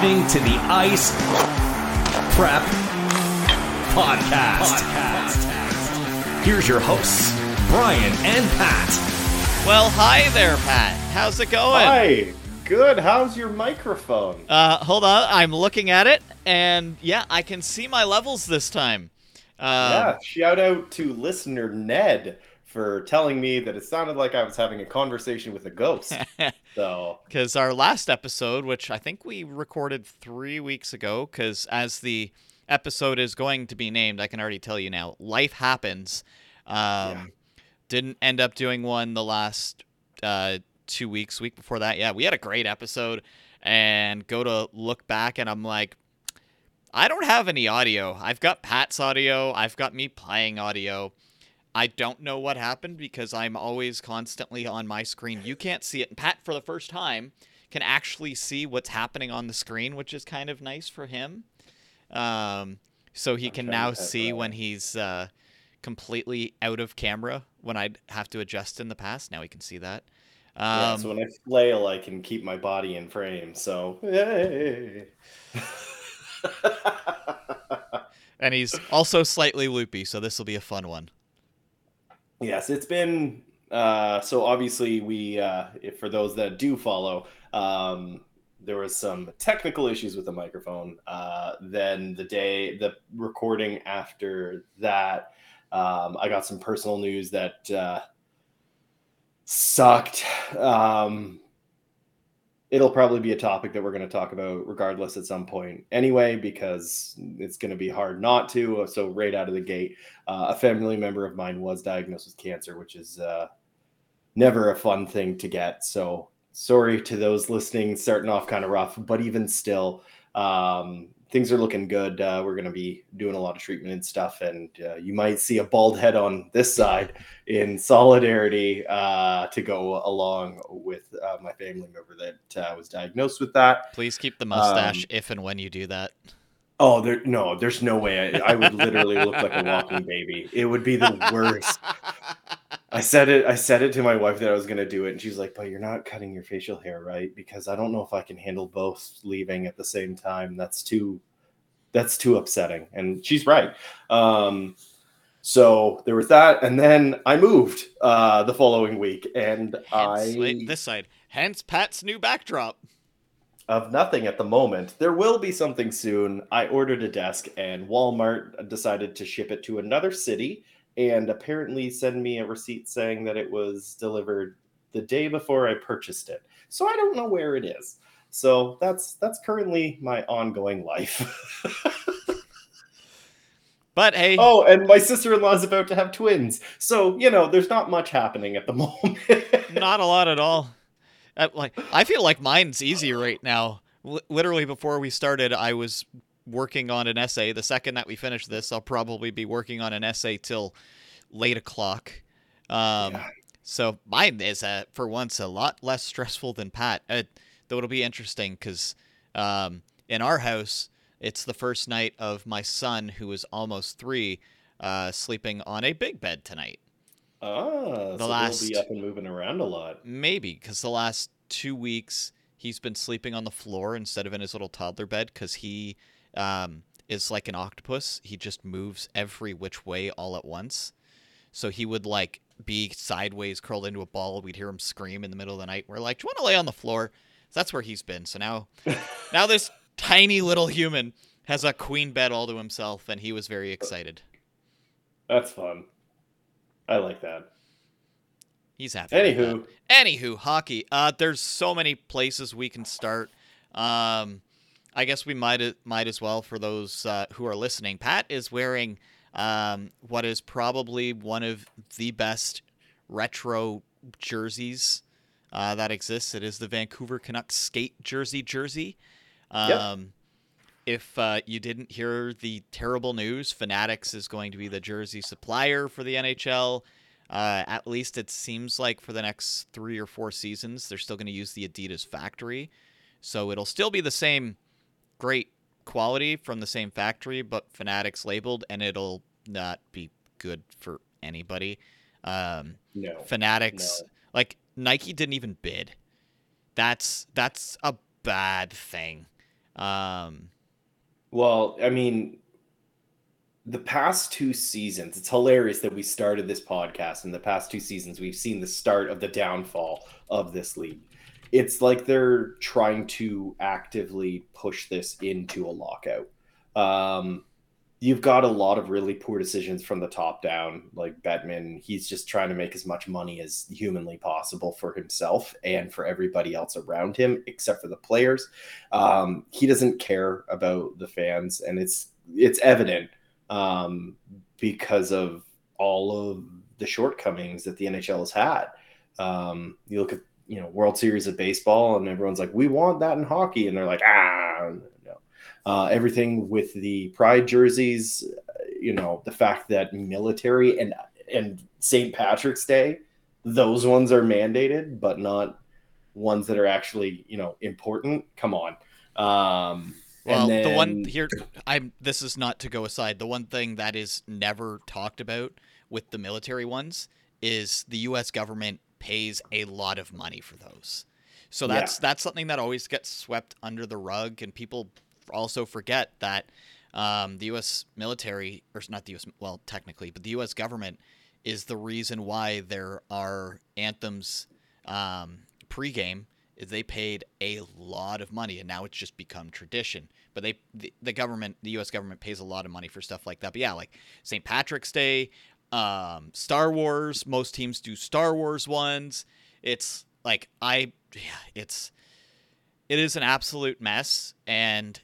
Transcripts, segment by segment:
listening to the Ice Prep Podcast. Here's your hosts, Bryan and Pat. Well, hi there, Pat. How's it going? Hi. Good. How's your microphone? Uh, hold on. I'm looking at it, and yeah, I can see my levels this time. Um, yeah. Shout out to listener Ned for telling me that it sounded like I was having a conversation with a ghost. so, because our last episode, which I think we recorded three weeks ago, because as the episode is going to be named, I can already tell you now. Life happens. Um, Yeah. Didn't end up doing one the last uh, two weeks. Week before that, yeah, we had a great episode. And go to look back, and I'm like, I don't have any audio. I've got Pat's audio. I've got me playing audio. I don't know what happened because I'm always constantly on my screen. You can't see it. And Pat, for the first time, can actually see what's happening on the screen, which is kind of nice for him. Um, so he I'm can now see when he's uh, completely out of camera. When I'd have to adjust in the past, now he can see that. Um, yeah, so when I flail, I can keep my body in frame. So, yay. and he's also slightly loopy, so this will be a fun one. Yes, it's been uh, so obviously we uh, for those that do follow, um, there was some technical issues with the microphone. Uh, then the day the recording after that, um, I got some personal news that uh, sucked. Um, it'll probably be a topic that we're going to talk about regardless at some point anyway because it's going to be hard not to so right out of the gate uh, a family member of mine was diagnosed with cancer which is uh, never a fun thing to get. So sorry to those listening starting off kind of rough but even still um, things are looking good uh, we're going to be doing a lot of treatment and stuff and uh, you might see a bald head on this side in solidarity uh, to go along with uh, my family member that uh, was diagnosed with that. Please keep the mustache Um, if and when you do that. Oh, there no, there's no way I, I would literally look like a walking baby. It would be the worst. I said it. I said it to my wife that I was going to do it, and she's like, "But you're not cutting your facial hair, right? Because I don't know if I can handle both leaving at the same time. That's too, that's too upsetting." And she's right. Um, so there was that, and then I moved uh, the following week, and Hence, I wait, this side. Hence Pat's new backdrop. of nothing at the moment. There will be something soon. I ordered a desk, and Walmart decided to ship it to another city and apparently send me a receipt saying that it was delivered the day before I purchased it. So I don't know where it is. So that's that's currently my ongoing life. But hey, oh, and my sister-in-law is about to have twins. So, you know, there's not much happening at the moment. not a lot at all. Uh, like I feel like mine's easy right now. L- literally before we started, I was working on an essay. The second that we finish this, I'll probably be working on an essay till late o'clock. Um, Yeah. So mine is, uh, for once, a lot less stressful than Pat. Uh, though it'll be interesting because um, in our house, it's the first night of my son, who is almost three, uh, sleeping on a big bed tonight. ah, The so last- we'll be up and moving around a lot. Maybe because the last two weeks he's been sleeping on the floor instead of in his little toddler bed because he um, is like an octopus. He just moves every which way all at once. So he would like be sideways, curled into a ball. We'd hear him scream in the middle of the night. We're like, "Do you want to lay on the floor?" So that's where he's been. So now, now this tiny little human has a queen bed all to himself, and he was very excited. That's fun. I like that. He's happy. Anywho, Anywho, hockey. Uh, there's so many places we can start. Um, I guess we might might as well for those uh, who are listening. Pat is wearing um, what is probably one of the best retro jerseys uh, that exists. It is the Vancouver Canucks skate jersey jersey. Yep. Um, If uh, you didn't hear the terrible news, Fanatics is going to be the jersey supplier for the NHL. Uh, at least it seems like for the next three or four seasons, they're still going to use the Adidas factory. So it'll still be the same great quality from the same factory, but Fanatics labeled, and it'll not be good for anybody. Um, no. Fanatics, No. like Nike didn't even bid. That's that's a bad thing. Um, Well, I mean, the past two seasons, it's hilarious that we started this podcast. In the past two seasons, we've seen the start of the downfall of this league. It's like they're trying to actively push this into a lockout. Um, you've got a lot of really poor decisions from the top down. Like Bettman, he's just trying to make as much money as humanly possible for himself and for everybody else around him, except for the players. Um, he doesn't care about the fans, and it's it's evident um, because of all of the shortcomings that the NHL has had. Um, you look at you know World Series of baseball, and everyone's like, "We want that in hockey," and they're like, "Ah, no." Uh, everything with the pride jerseys, you know, the fact that military and and St. Patrick's Day, those ones are mandated, but not ones that are actually you know important. Come on. Um, well, and the one here, I'm. This is not to go aside. The one thing that is never talked about with the military ones is the U.S. government pays a lot of money for those. So Yeah. that's that's something that always gets swept under the rug, and people also forget that um, the U.S. military, or not the U.S. well, technically, but the U.S. government is the reason why there are anthems um, pregame. Is they paid a lot of money, and now it's just become tradition. But they, the, the government, the U.S. government pays a lot of money for stuff like that. But yeah, like St. Patrick's Day, um, Star Wars. Most teams do Star Wars ones. It's like I, yeah, it's it is an absolute mess, and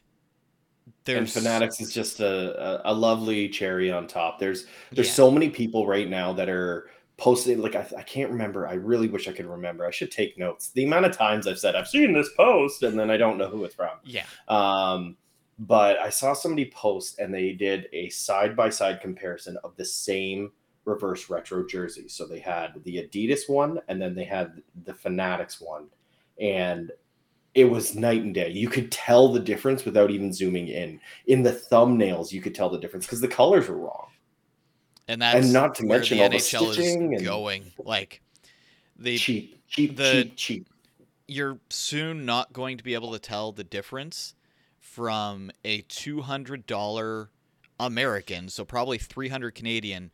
and there's Fanatics is just a, a, a lovely cherry on top. There's there's Yeah. so many people right now that are posting like I, I can't remember. I really wish I could remember. I should take notes. The amount of times I've said I've seen this post and then I don't know who it's from. yeah, Um, but I saw somebody post and they did a side by side comparison of the same reverse retro jersey. So they had the Adidas one and then they had the Fanatics one. And it was night and day. You could tell the difference without even zooming in. In the thumbnails, you could tell the difference because the colors were wrong. and that's not to mention the all the NHL stitching is and- going. Like the cheap, cheap, the- cheap, cheap. you're soon not going to be able to tell the difference from a $200 American, so probably 300 Canadian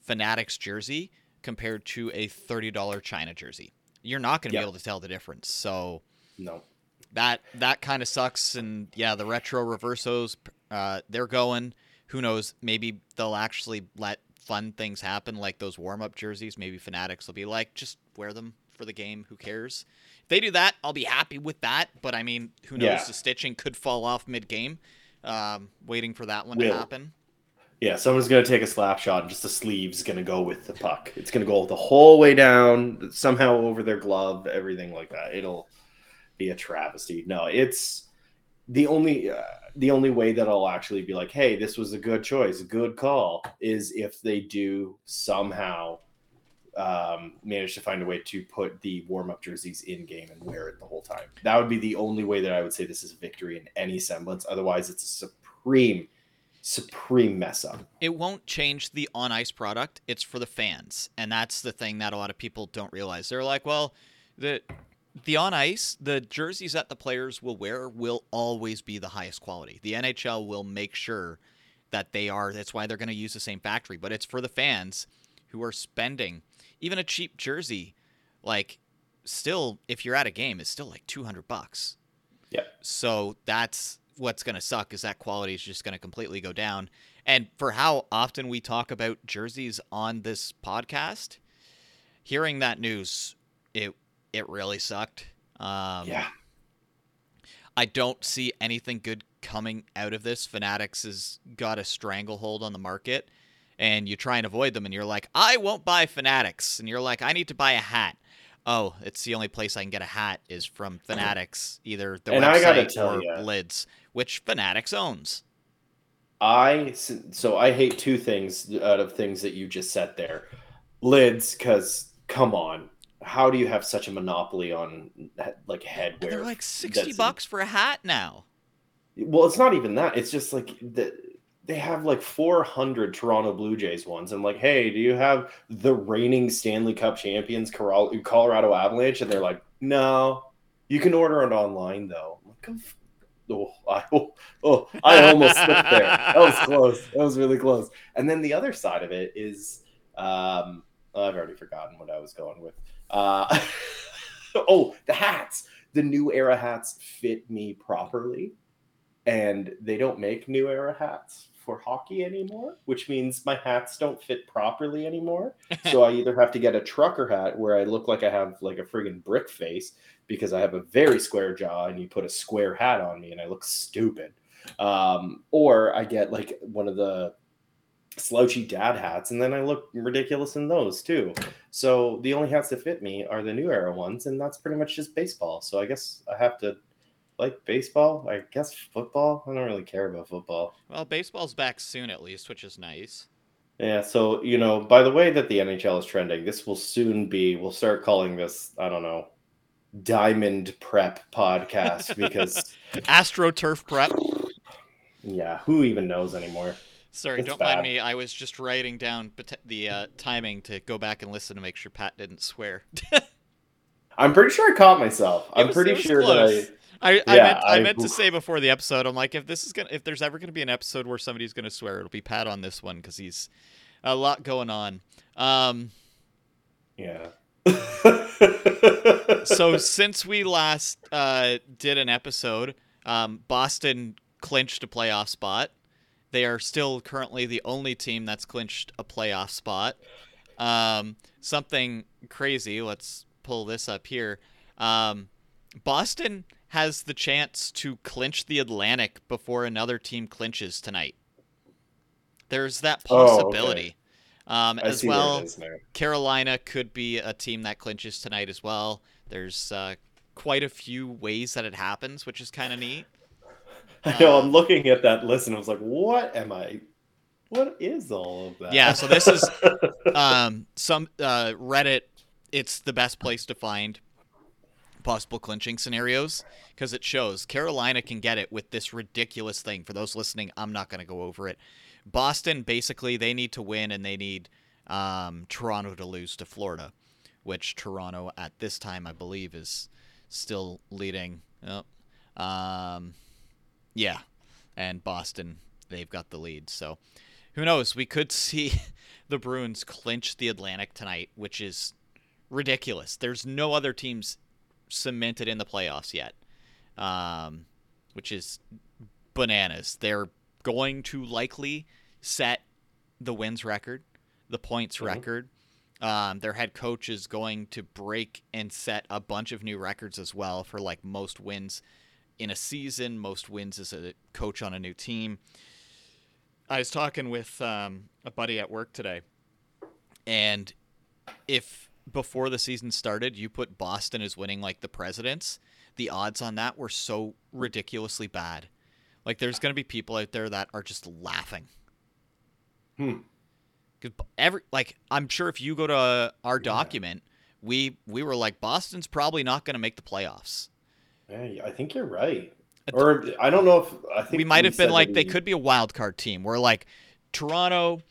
Fanatics jersey compared to a $30 China jersey. You're not going to Yeah. be able to tell the difference. So No. that that kind of sucks and yeah, the retro reversos uh they're going. Who knows, maybe they'll actually let fun things happen like those warm-up jerseys. Maybe Fanatics will be like just wear them for the game, who cares? If they do that, I'll be happy with that, but I mean, who knows, Yeah. the stitching could fall off mid-game. Um waiting for that one Will. to happen. Yeah, someone's gonna take a slap shot, and just the sleeve's gonna go with the puck. It's gonna go the whole way down, somehow over their glove, everything like that. It'll be a travesty. No, it's the only uh, the only way that I'll actually be like, hey, this was a good choice, a good call, is if they do somehow um, manage to find a way to put the warm up jerseys in game and wear it the whole time. That would be the only way that I would say this is a victory in any semblance. Otherwise, it's a supreme, supreme mess up. it won't change the on ice product. It's for the fans, and that's the thing that a lot of people don't realize. They're like, well, the the on ice, the jerseys that the players will wear will always be the highest quality. The NHL will make sure that they are. That's why they're going to use the same factory. But it's for the fans who are spending even a cheap jersey, like still, if you're at a game, it's still like two hundred bucks. Yeah. So that's what's going to suck is that quality is just going to completely go down. And for how often we talk about jerseys on this podcast, hearing that news, it it really sucked. Um, yeah. I don't see anything good coming out of this. Fanatics has got a stranglehold on the market, and you try and avoid them, and you're like, I won't buy Fanatics, and you're like, I need to buy a hat. Oh, it's the only place I can get a hat is from Fanatics, either the And website or ya. Lids, which Fanatics owns. I so I hate two things out of things that you just said there. Lids, because come on, how do you have such a monopoly on like headwear? They're like sixty bucks for a hat now. Well, it's not even that. It's just like the, they have like 400 Toronto Blue Jays ones. And like, hey, do you have the reigning Stanley Cup champions, Colorado Avalanche? And they're like, no, you can order it online though. Like, Oh, I, oh, oh, I almost slipped there. That was close. That was really close. And then the other side of it is, um, I've already forgotten what I was going with. Uh, oh, the hats. The new era hats fit me properly, and they don't make new era hats for hockey anymore, which means my hats don't fit properly anymore. so I either have to get a trucker hat where I look like I have like a friggin' brick face because I have a very square jaw and you put a square hat on me and I look stupid. Um, or I get like one of the slouchy dad hats and then I look ridiculous in those too. So the only hats that fit me are the new era ones and that's pretty much just baseball. So I guess I have to like baseball. I guess football. I don't really care about football. Well, baseball's back soon at least, which is nice. Yeah, so you know, by the way that the NHL is trending, this will soon be. We'll start calling this. I don't know, Diamond Prep podcast because AstroTurf Prep. Yeah, who even knows anymore? Sorry, It's don't bad. mind me. I was just writing down the uh, timing to go back and listen to make sure Pat didn't swear. I'm pretty sure I caught myself. It I'm was- pretty sure close. that I, I Yeah, meant I, I- meant to say before the episode, I'm like, if this is gonna, if there's ever gonna be an episode where somebody's gonna swear, it'll be Pat on this one because he's a lot going on. Um, Yeah. so since we last uh, did an episode, um, Boston clinched a playoff spot. They are still currently the only team that's clinched a playoff spot. Um, something crazy. Let's pull this up here. Um, Boston has the chance to clinch the Atlantic before another team clinches tonight. There's that Oh, okay. possibility. Um, as well, where it is now. Carolina could be a team that clinches tonight as well. There's uh, quite a few ways that it happens, which is kind of neat. I know. I'm looking at that list and I was like, "What am I? What is all of that?" Yeah, so this is um, some uh, Reddit. It's the best place to find possible clinching scenarios because it shows Carolina can get it with this ridiculous thing. For those listening, I'm not going to go over it. Boston basically they need to win and they need um, Toronto to lose to Florida, which Toronto at this time I believe is still leading. Oh, um, yeah, and Boston they've got the lead. So who knows? We could see the Bruins clinch the Atlantic tonight, which is ridiculous. There's no other teams cemented in the playoffs yet, um, which is bananas. They're going to likely set the wins record, the points Mhm. record. Um, their head coach is going to break and set a bunch of new records as well for like most wins in a season, most wins as a coach on a new team. I was talking with um, a buddy at work today, and if before the season started you put Boston as winning like the Presidents, the odds on that were so ridiculously bad. Like there's going to be people out there that are just laughing. Hmm. every like I'm sure if you go to our document, we we were like Boston's probably not going to make the playoffs. Yeah, I think you're right. Or I don't know if I think we might have been like they could be a wild card team. We're like Toronto,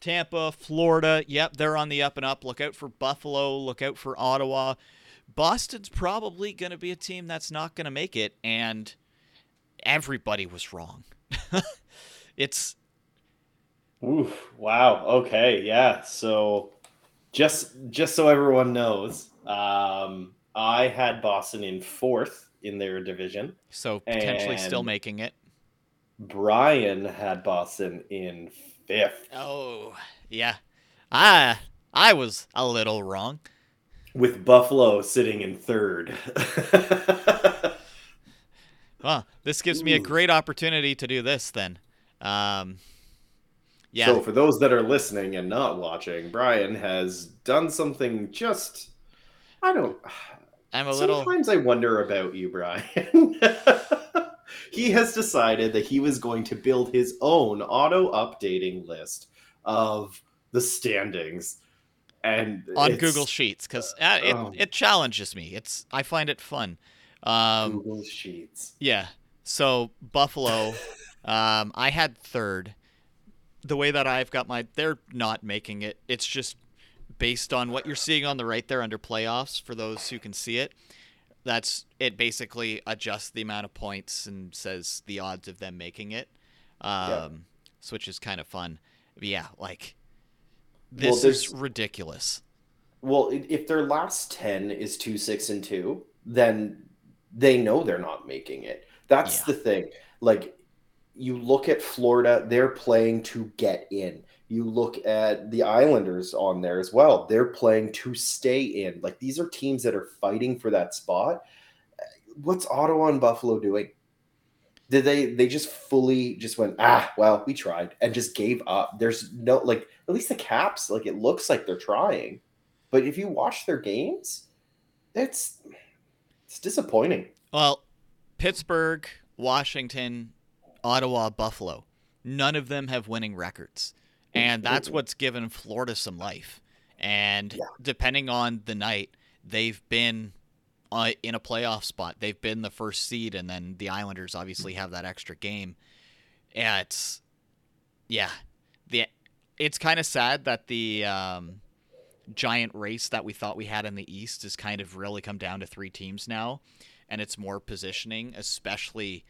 Tampa, Florida. Yep, they're on the up and up. Look out for Buffalo. Look out for Ottawa. Boston's probably going to be a team that's not going to make it, and everybody was wrong. it's Oof, wow. Okay. Yeah. So just just so everyone knows, um, I had Boston in fourth in their division. so potentially still making it. Bryan had Boston in fifth, Oh yeah, I I was a little wrong. with Buffalo sitting in third. Well, this gives me a great opportunity to do this then. Um, yeah. So for those that are listening and not watching, Bryan has done something just I don't I'm a little. Sometimes I wonder about you, Bryan. he has decided that he was going to build his own auto updating list of the standings and on Google Sheets because uh, it, oh. it challenges me. It's I find it fun. Um, Google Sheets. yeah. So Buffalo, um, I had third. The way that I've got my, they're not making it. It's just based on what you're seeing on the right there under playoffs. For those who can see it, that's it. Basically, adjusts the amount of points and says the odds of them making it. Um, so which is kind of fun. But yeah, like Well, this is ridiculous. Well, if their last 10 is 2 6 and 2, then they know they're not making it. That's Yeah. the thing. Like you look at Florida, they're playing to get in. You look at the Islanders on there as well. They're playing to stay in. Like these are teams that are fighting for that spot. What's Ottawa and Buffalo doing? Did they they just fully just went, ah, well, we tried and just gave up. There's no like at least the caps, like it looks like they're trying. But if you watch their games, it's it's disappointing. Well, Pittsburgh, Washington, Ottawa, Buffalo. None of them have winning records. And that's what's given Florida some life. And Yeah. depending on the night, they've been uh, in a playoff spot. They've been the first seed, and then the Islanders obviously have that extra game. Yeah, it's yeah, the it's kind of sad that the um, giant race that we thought we had in the East has kind of really come down to three teams now, and it's more positioning, especially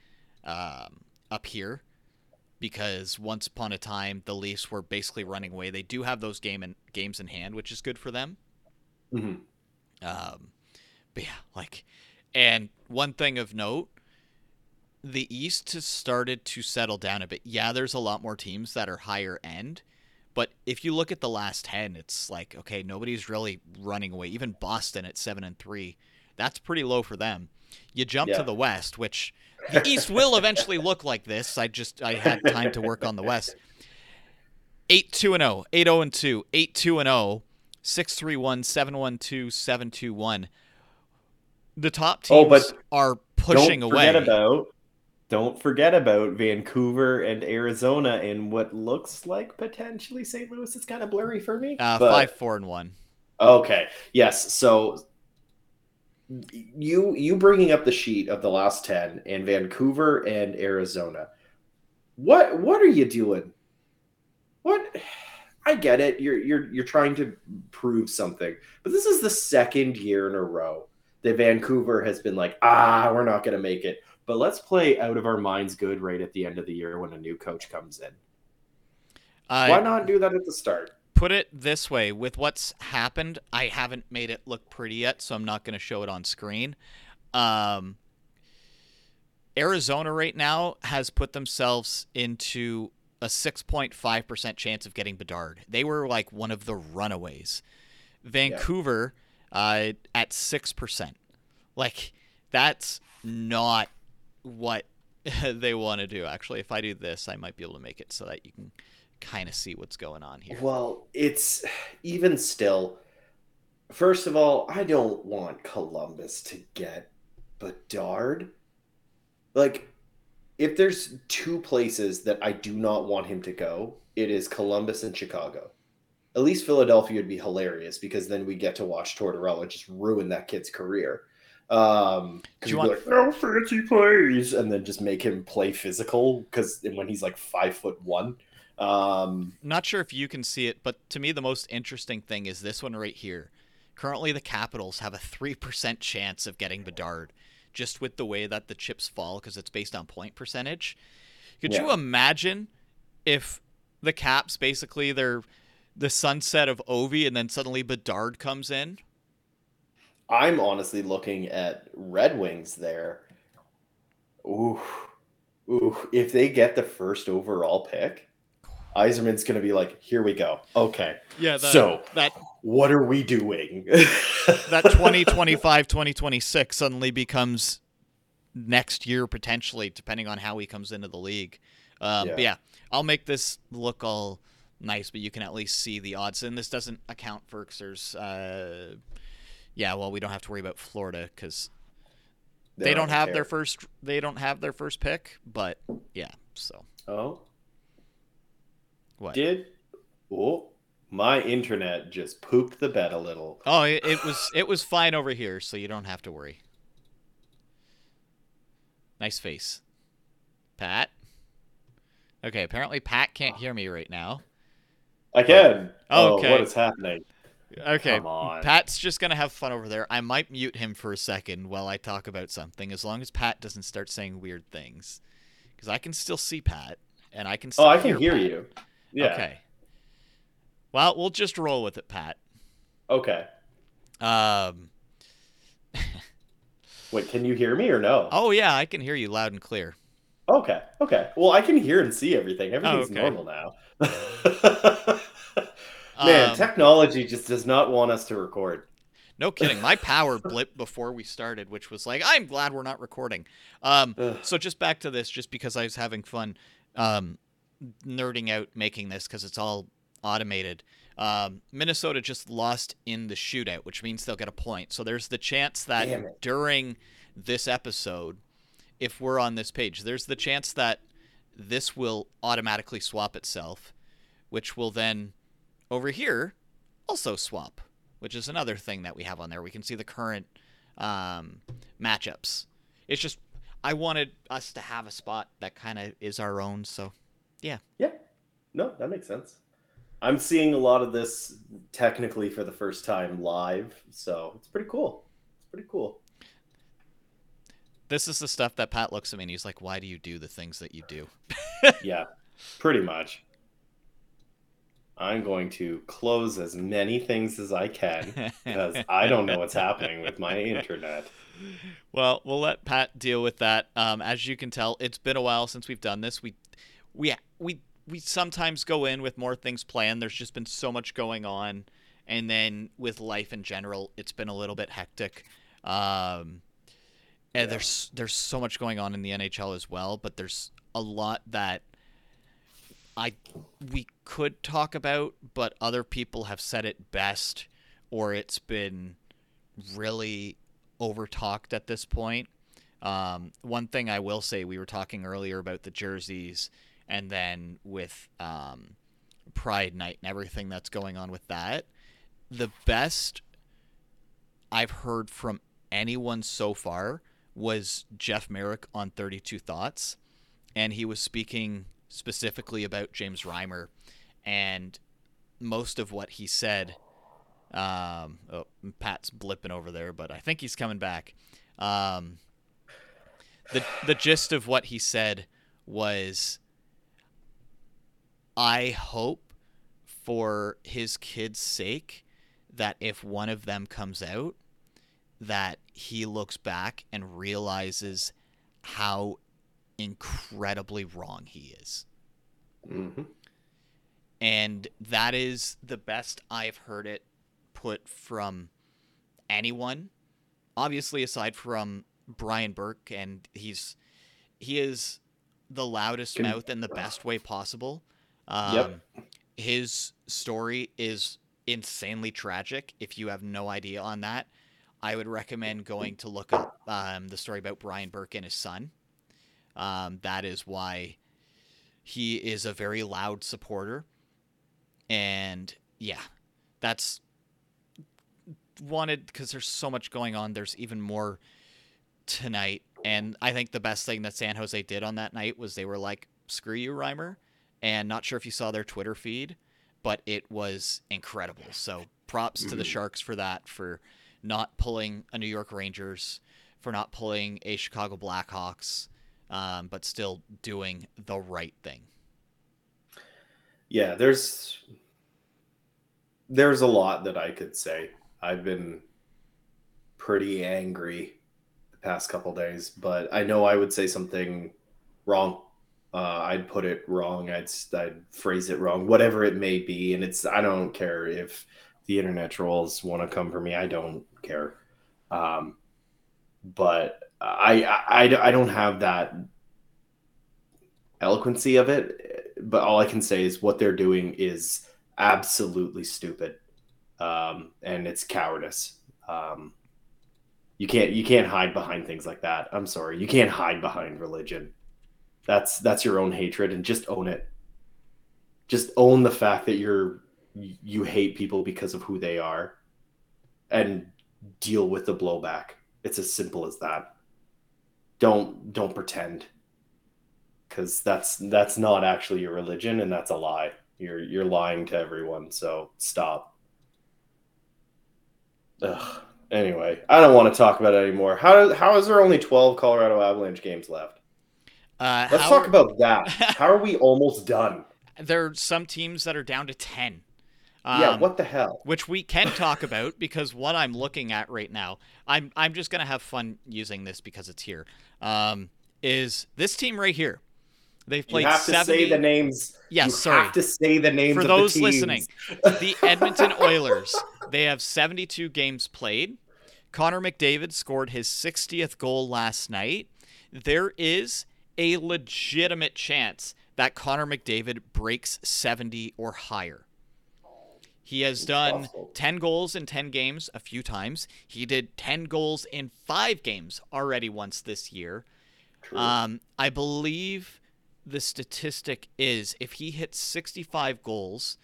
um, up here, because once upon a time the Leafs were basically running away. They do have those game and games in hand, which is good for them. Mhm. Um, but yeah, like, and one thing of note, the East has started to settle down a bit. Yeah, there's a lot more teams that are higher end, but if you look at the last ten, it's like okay, nobody's really running away. Even Boston at seven and three, that's pretty low for them. You jump Yeah. to the West, which East will eventually look like this. I just I had time to work on the West. 8 2 and 0, 8 0 and 2, 8 2 and 0, 631 712 721. The top teams Oh, but are pushing don't away. forget about don't forget about Vancouver and Arizona and what looks like potentially St. Louis It's kind of blurry for me. uh, but- 5 4 and 1. Okay. Yes. So you you bringing up the sheet of the last 10 and Vancouver and Arizona. What what are you doing? What I get it. You're you're you're trying to prove something. But this is the second year in a row that Vancouver has been like, "Ah, we're not going to make it." But let's play out of our minds good right at the end of the year when a new coach comes in. Uh, Why not do that at the start? Put it this way with what's happened i haven't made it look pretty yet so i'm not going to show it on screen. Um, arizona right now has put themselves into a 6.5% chance of getting bedard. They were like one of the runaways. Vancouver uh, at 6% like that's not what they want to do. Actually if i do this i might be able to make it so that you can kind of see what's going on here Well, it's even still. First of all, I don't want Columbus to get Bedard. Like, if there's two places that I do not want him to go, it is Columbus and Chicago. At least Philadelphia would be hilarious because then we get to watch Tortorella just ruin that kid's career. Um, Do because you you want- like no fancy plays, and then just make him play physical because when he's like five foot one. Um, not sure if you can see it, but to me the most interesting thing is this one right here. Currently, the Capitals have a three percent chance of getting Bedard, just with the way that the chips fall because it's based on point percentage. Could you imagine if the Caps basically they're the sunset of Ovi and then suddenly Bedard comes in? I'm honestly looking at Red Wings there. Ooh, ooh! If they get the first overall pick, Yzerman's going to be like, "Here we go. Okay, Yeah, So- that what are we doing?" that 2025 2026 suddenly becomes next year potentially depending on how he comes into the league um, but Yeah. yeah i'll make this look all nice but you can at least see the odds and this doesn't account for because there's uh, yeah well we don't have to worry about florida because they They're don't have tear. their first they don't have their first pick but yeah so Oh, what did oh my internet just pooped the bed a little. oh it, it was it was fine over here so you don't have to worry nice face pat okay apparently pat can't hear me right now I can. Oh, oh Okay. what is happening? Okay, Come on. Pat's just gonna have fun over there. I might mute him for a second while I talk about something, as long as Pat doesn't start saying weird things, because I can still see Pat and I can. Still Oh, I can hear Pat. you. Yeah. Okay. Well, we'll just roll with it, Pat. Okay. Um. Wait, can you hear me or no? Oh yeah, I can hear you loud and clear. Okay. Okay. Well, I can hear and see everything. Everything's okay. normal now. Man, Um, technology just does not want us to record. No kidding. My power blipped before we started, which was like, I'm glad we're not recording. Um, so just back to this, just because I was having fun, um, nerding out making this because it's all automated. Um, Minnesota just lost in the shootout, which means they'll get a point. So there's the chance that during this episode, if we're on this page, there's the chance that this will automatically swap itself, which will then over here also swap, which is another thing that we have on there. We can see the current um, matchups. It's just I wanted us to have a spot that kind of is our own. So Yeah. Yeah. No, that makes sense. I'm seeing a lot of this technically for the first time live, so it's pretty cool. It's pretty cool. this is the stuff that Pat looks at me and he's like, "Why do you do the things that you do?" yeah, pretty much. I'm going to close as many things as I can because I don't know what's happening with my internet. Well, we'll let Pat deal with that. Um, as you can tell, it's been a while since we've done this. We, we, we, we sometimes go in with more things planned. There's just been so much going on, and then with life in general, it's been a little bit hectic. Um, and Yeah. there's there's so much going on in the NHL as well, but there's a lot that I we could talk about, but other people have said it best, or it's been really over talked at this point. Um, one thing I will say, we were talking earlier about the jerseys, and then with um, Pride Night and everything that's going on with that. The best I've heard from anyone so far was Jeff Marek on 32 Thoughts, and he was speaking specifically about James Reimer, and most of what he said. Um, oh, Pat's blipping over there, but I think he's coming back. Um, the the gist of what he said was, I hope for his kids' sake that if one of them comes out, that he looks back and realizes how incredibly wrong he is. hmm And that is the best I've heard it put from anyone. Obviously, aside from Brian Burke, and he's he is the loudest Can- mouth in the best way possible. Um, Yep. His story is insanely tragic. If you have no idea on that, I would recommend going to look up um, the story about Brian Burke and his son. Um, that is why he is a very loud supporter. And yeah, that's wanted because there's so much going on. There's even more tonight. And I think the best thing that San Jose did on that night was they were like, screw you, Reimer. And not sure if you saw their Twitter feed, but it was incredible. So props to the Mhm. Sharks for that, for not pulling a New York Rangers, for not pulling a Chicago Blackhawks, um, but still doing the right thing. Yeah, there's there's a lot that I could say. I've been pretty angry the past couple days, but I know I would say something wrong. Uh, I'd put it wrong. I'd I'd phrase it wrong, whatever it may be. And it's I don't care if the internet trolls want to come for me. I don't care. Um, but I, I I don't have that eloquency of it. But all I can say is what they're doing is absolutely stupid, um, and it's cowardice. Um, you can't you can't hide behind things like that. I'm sorry, you can't hide behind religion. That's that's your own hatred, and just own it. Just own the fact that you're you hate people because of who they are, and deal with the blowback. It's as simple as that. Don't don't pretend because that's that's not actually your religion and that's a lie you're you're lying to everyone so stop Ugh. Anyway, I don't want to talk about it anymore. How how is there only twelve Colorado Avalanche games left? Uh, Let's talk are- about that. How are we almost done? There are some teams that are down to ten. yeah, Um, what the hell? which we can talk about because what I'm looking at right now, I'm I'm just gonna have fun using this because it's here. Um, is this team right here? They've played. You have to say the names. Yes, you sorry. have to say the names For of those the teams. listening, the Edmonton Oilers. They have 72 games played. Connor McDavid scored his 60th goal last night. There is a legitimate chance that Connor McDavid breaks 70 or higher. He has done 10 goals in 10 games a few times. He did 10 goals in 5 games already once this year. Um, I believe the statistic is if he hits 65 goals,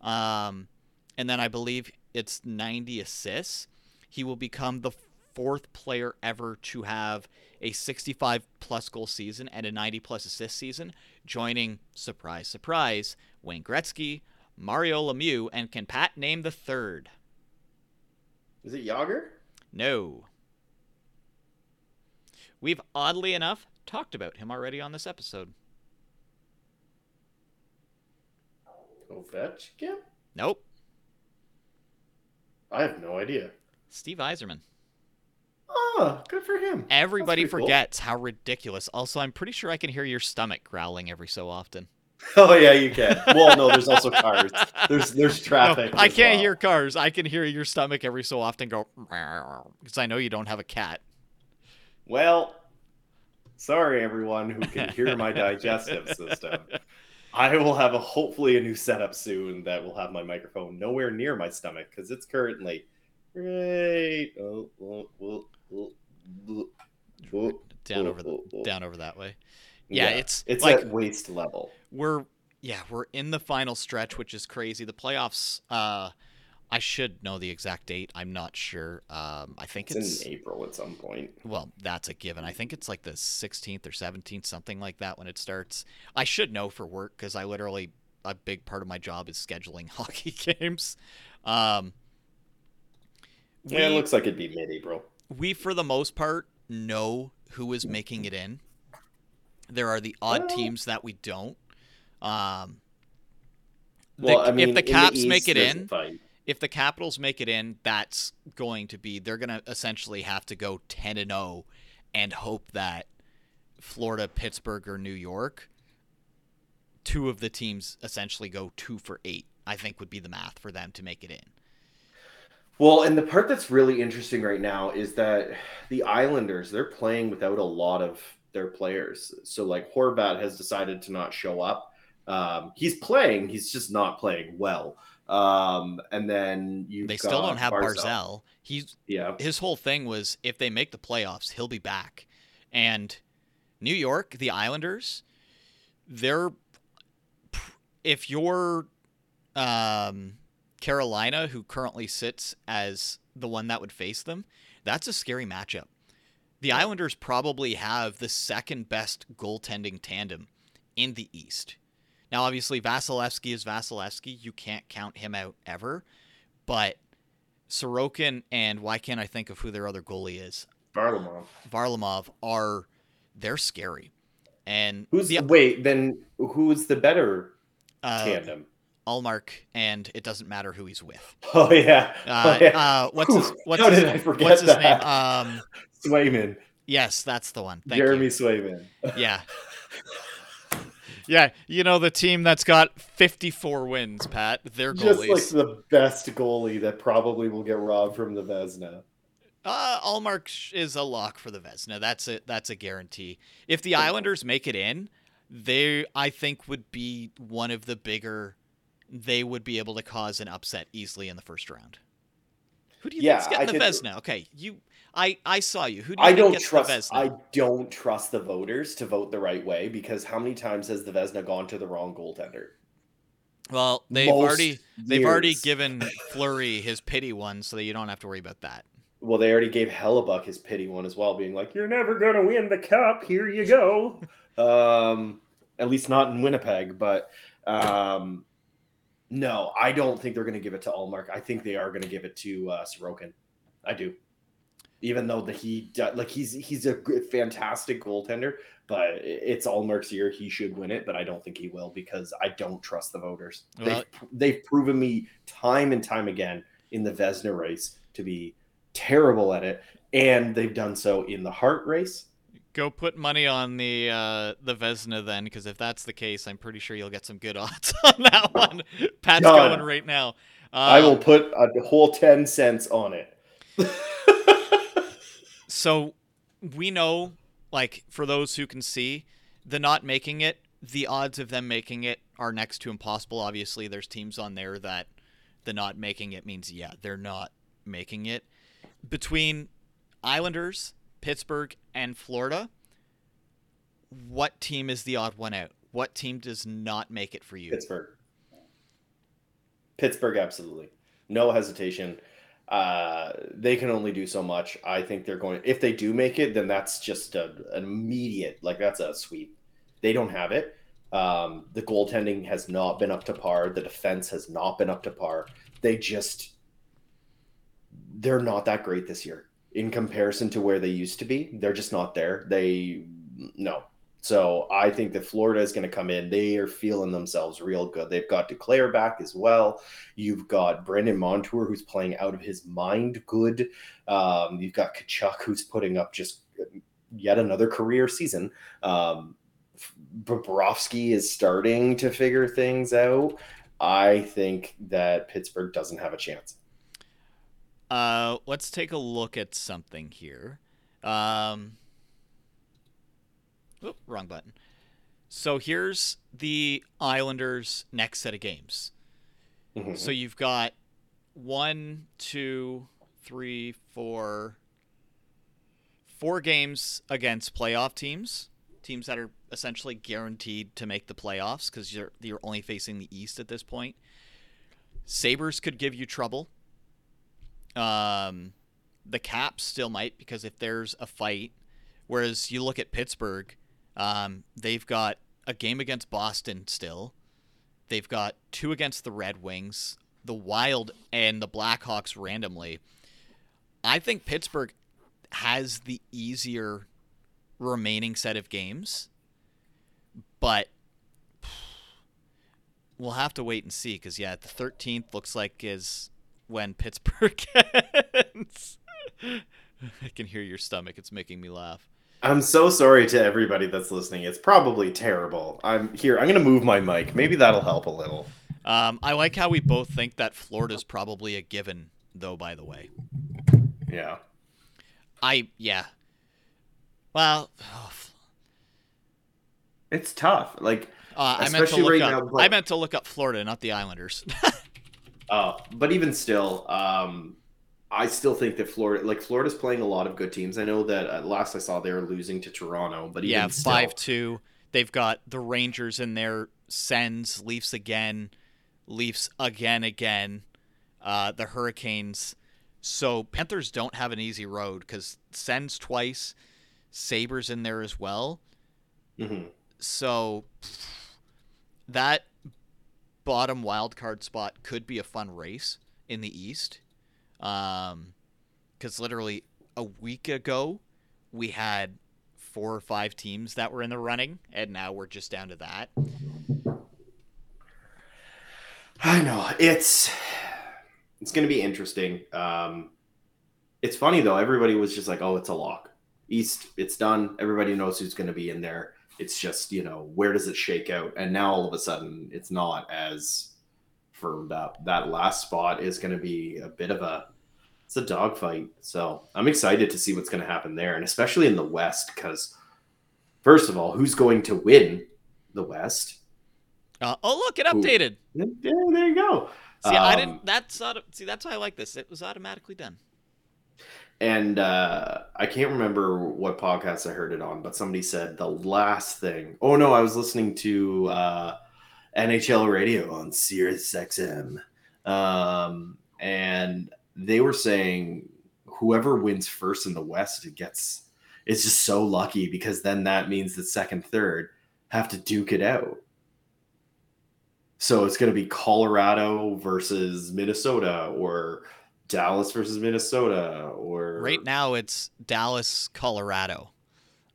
um, and then I believe it's 90 assists, he will become the fourth player ever to have a 65 plus goal season and a 90 plus assist season, joining surprise, surprise, Wayne Gretzky, Mario Lemieux, and can Pat name the third? Is it Jagr? No. We've oddly enough talked about him already on this episode. Ovechkin? Nope. I have no idea. Steve Yzerman. Oh, good for him. Everybody pretty cool. forgets how ridiculous. Also, I'm pretty sure I can hear your stomach growling every so often. Oh yeah, you can. Well, no, there's also cars. There's there's No, traffic. I can't well. hear cars. I can hear your stomach every so often go because I know you don't have a cat. Well, sorry everyone who can hear my digestive system. I will have a hopefully a new setup soon that will have my microphone nowhere near my stomach because it's currently right oh, oh, oh, Down over the down over that way. Yeah, it's it's like waist level. we're yeah we're in the final stretch, which is crazy. The playoffs. Uh, I should know the exact date. I'm not sure. Um, I think It's, it's in April at some point. Well, that's a given. I think it's like the 16th or 17th, something like that, when it starts. I should know for work because I literally a big part of my job is scheduling hockey games. Um, we, Yeah, it looks like it'd be mid-April. We, for the most part, know who is making it in. There are the odd teams that we don't. Um, the- Well, I mean, if the Caps make East, it in, fight. if the Capitals make it in, that's going to be they're going to essentially have to go 10 and 0 and hope that Florida, Pittsburgh or New York two of the teams essentially go 2 for 8. I think would be the math for them to make it in. Well, and the part that's really interesting right now is that the Islanders, they're playing without a lot of their players. So like Horvat has decided to not show up. Um, he's playing, he's just not playing well. Um, and then you They still don't have Barzal. He's Yeah. his whole thing was if they make the playoffs, he'll be back. And New York, the Islanders, they're if you're um, Carolina, who currently sits as the one that would face them, that's a scary matchup. The Islanders probably have the second best goaltending tandem in the East. Now, obviously, Vasilevskiy is Vasilevskiy. You can't count him out ever. But Sorokin and why can't I think of who their other goalie is? Varlamov. Varlamov are they're scary. And Who's the wait, then who's the better uh, tandem? Ullmark, and it doesn't matter who he's with. Oh yeah. Uh, oh, yeah. uh, what's his what's How his, did I forget what's his name? Um, Swayman. yes, that's the one. Thank Jeremy you. Swayman. Yeah. Yeah, you know the team that's got 54 wins, Pat. Their Just like the best goalie that probably will get robbed from the Vezina. Uh, Ullmark is a lock for the Vezina. That's a that's a guarantee. If the Islanders make it in, they I think would be one of the bigger. They would be able to cause an upset easily in the first round. Who do you Yeah, think's getting I the Vezina? Okay, you. I I saw you. Who do you I think don't gets trust. I don't trust the voters to vote the right way because how many times has the Vezina gone to the wrong goaltender? well, they've Most already they've already given Fleury his pity one, so that you don't have to worry about that. Well, they already gave Hellebuyck his pity one as well, being like, "You're never gonna win the cup. Here you go." um, at least not in Winnipeg, but um, no, I don't think they're gonna give it to Ullmark. I think they are gonna give it to uh, Sorokin. I do. Even though the he like he's he's a good, fantastic goaltender, but it's Ullmark's year. He should win it, but I don't think he will because I don't trust the voters. Well- they've, they've proven me time and time again in the Vezina race to be terrible at it, and they've done so in the Hart race. Go put money on the uh, the Vezina then, because if that's the case, I'm pretty sure you'll get some good odds on that one. Pat's Done. going right now. I will Um, put a whole ten cents on it. So we know, like, for those who can see, the not making it, the odds of them making it are next to impossible. Obviously, there's teams on there that the not making it means, yeah, they're not making it. Between Islanders, Pittsburgh, and Florida, what team is the odd one out? What team does not make it for you? Pittsburgh. Pittsburgh, absolutely. No hesitation. Uh, they can only do so much. I think they're going. If they do make it, then that's just a, an immediate, like that's a sweep. They don't have it. Um, the goaltending has not been up to par. The defense has not been up to par. They just, they're not that great this year in comparison to where they used to be. They're just not there. They, no, so I think that Florida is going to come in. They are feeling themselves real good. They've got Duclair back as well. You've got Brandon Montour who's playing out of his mind good. Um, you've got Tkachuk who's putting up just yet another career season. Um, Bobrovsky is starting to figure things out. I think that Pittsburgh doesn't have a chance. Uh, let's take a look at something here. Um, oop, wrong button. So here's the Islanders' next set of games. Mhm. So you've got one, two, three, four, four games against playoff teams, teams that are essentially guaranteed to make the playoffs because you're you're only facing the East at this point. Sabres could give you trouble. Um, the Caps still might because if there's a fight, whereas you look at Pittsburgh, um, they've got a game against Boston still. They've got two against the Red Wings, the Wild, and the Blackhawks randomly. I think Pittsburgh has the easier remaining set of games, but we'll have to wait and see because yeah, the 13th looks like is when Pittsburgh ends. I can hear your stomach; it's making me laugh. I'm so sorry to everybody that's listening. It's probably terrible. I'm here. I'm going to move my mic. Maybe that'll help a little. Um, I like how we both think that Florida's probably a given, though. By the way, Yeah. I yeah. Well, It's tough. Like, uh, I meant to look right up. now, but- I meant to look up Florida, not the Islanders. uh, but even still, um, I still think that Florida, like Florida's playing a lot of good teams. I know that at last I saw they were losing to Toronto, but even yeah, still, five two. They've got the Rangers in there. Sens, Leafs again, Leafs again, again. Uh, the Hurricanes. So Panthers don't have an easy road because Sens twice, Sabres in there as well. Mhm. So that bottom wild card spot could be a fun race in the East. Um, because literally a week ago we had four or five teams that were in the running, and now we're just down to that. I know it's it's going to be interesting. Um, it's funny though. Everybody was just like, "Oh, it's a lock. East, it's done. Everybody knows who's going to be in there. It's just you know where does it shake out?" And now all of a sudden, it's not as firmed up. That last spot is going to be a bit of a it's a dogfight. So I'm excited to see what's going to happen there, and especially in the West, because first of all, who's going to win the West? Uh, oh, look, it Ooh. updated. Yeah, there you go. See, I Um, didn't. That's auto, see. That's why I like this. It was automatically done. And uh, I can't remember what podcast I heard it on, but somebody said the last thing. Oh no, I was listening to uh, NHL radio on Sirius XM, um, and they were saying whoever wins first in the West it gets is just so lucky because then that means that second, third have to duke it out. So it's going to be Colorado versus Minnesota or Dallas versus Minnesota or Right now, it's Dallas, Colorado.